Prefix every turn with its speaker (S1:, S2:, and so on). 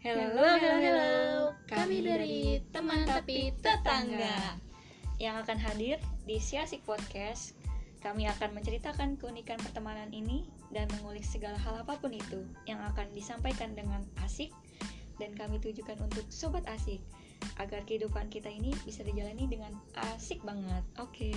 S1: Hello, hello, hello. Kami dari teman tapi tetangga
S2: yang akan hadir di Siasik Podcast. Kami akan menceritakan keunikan pertemanan ini dan mengulik segala hal apa pun itu yang akan disampaikan dengan asik dan kami tujukan untuk sobat asik agar kehidupan kita ini bisa dijalani dengan asik banget. Oke.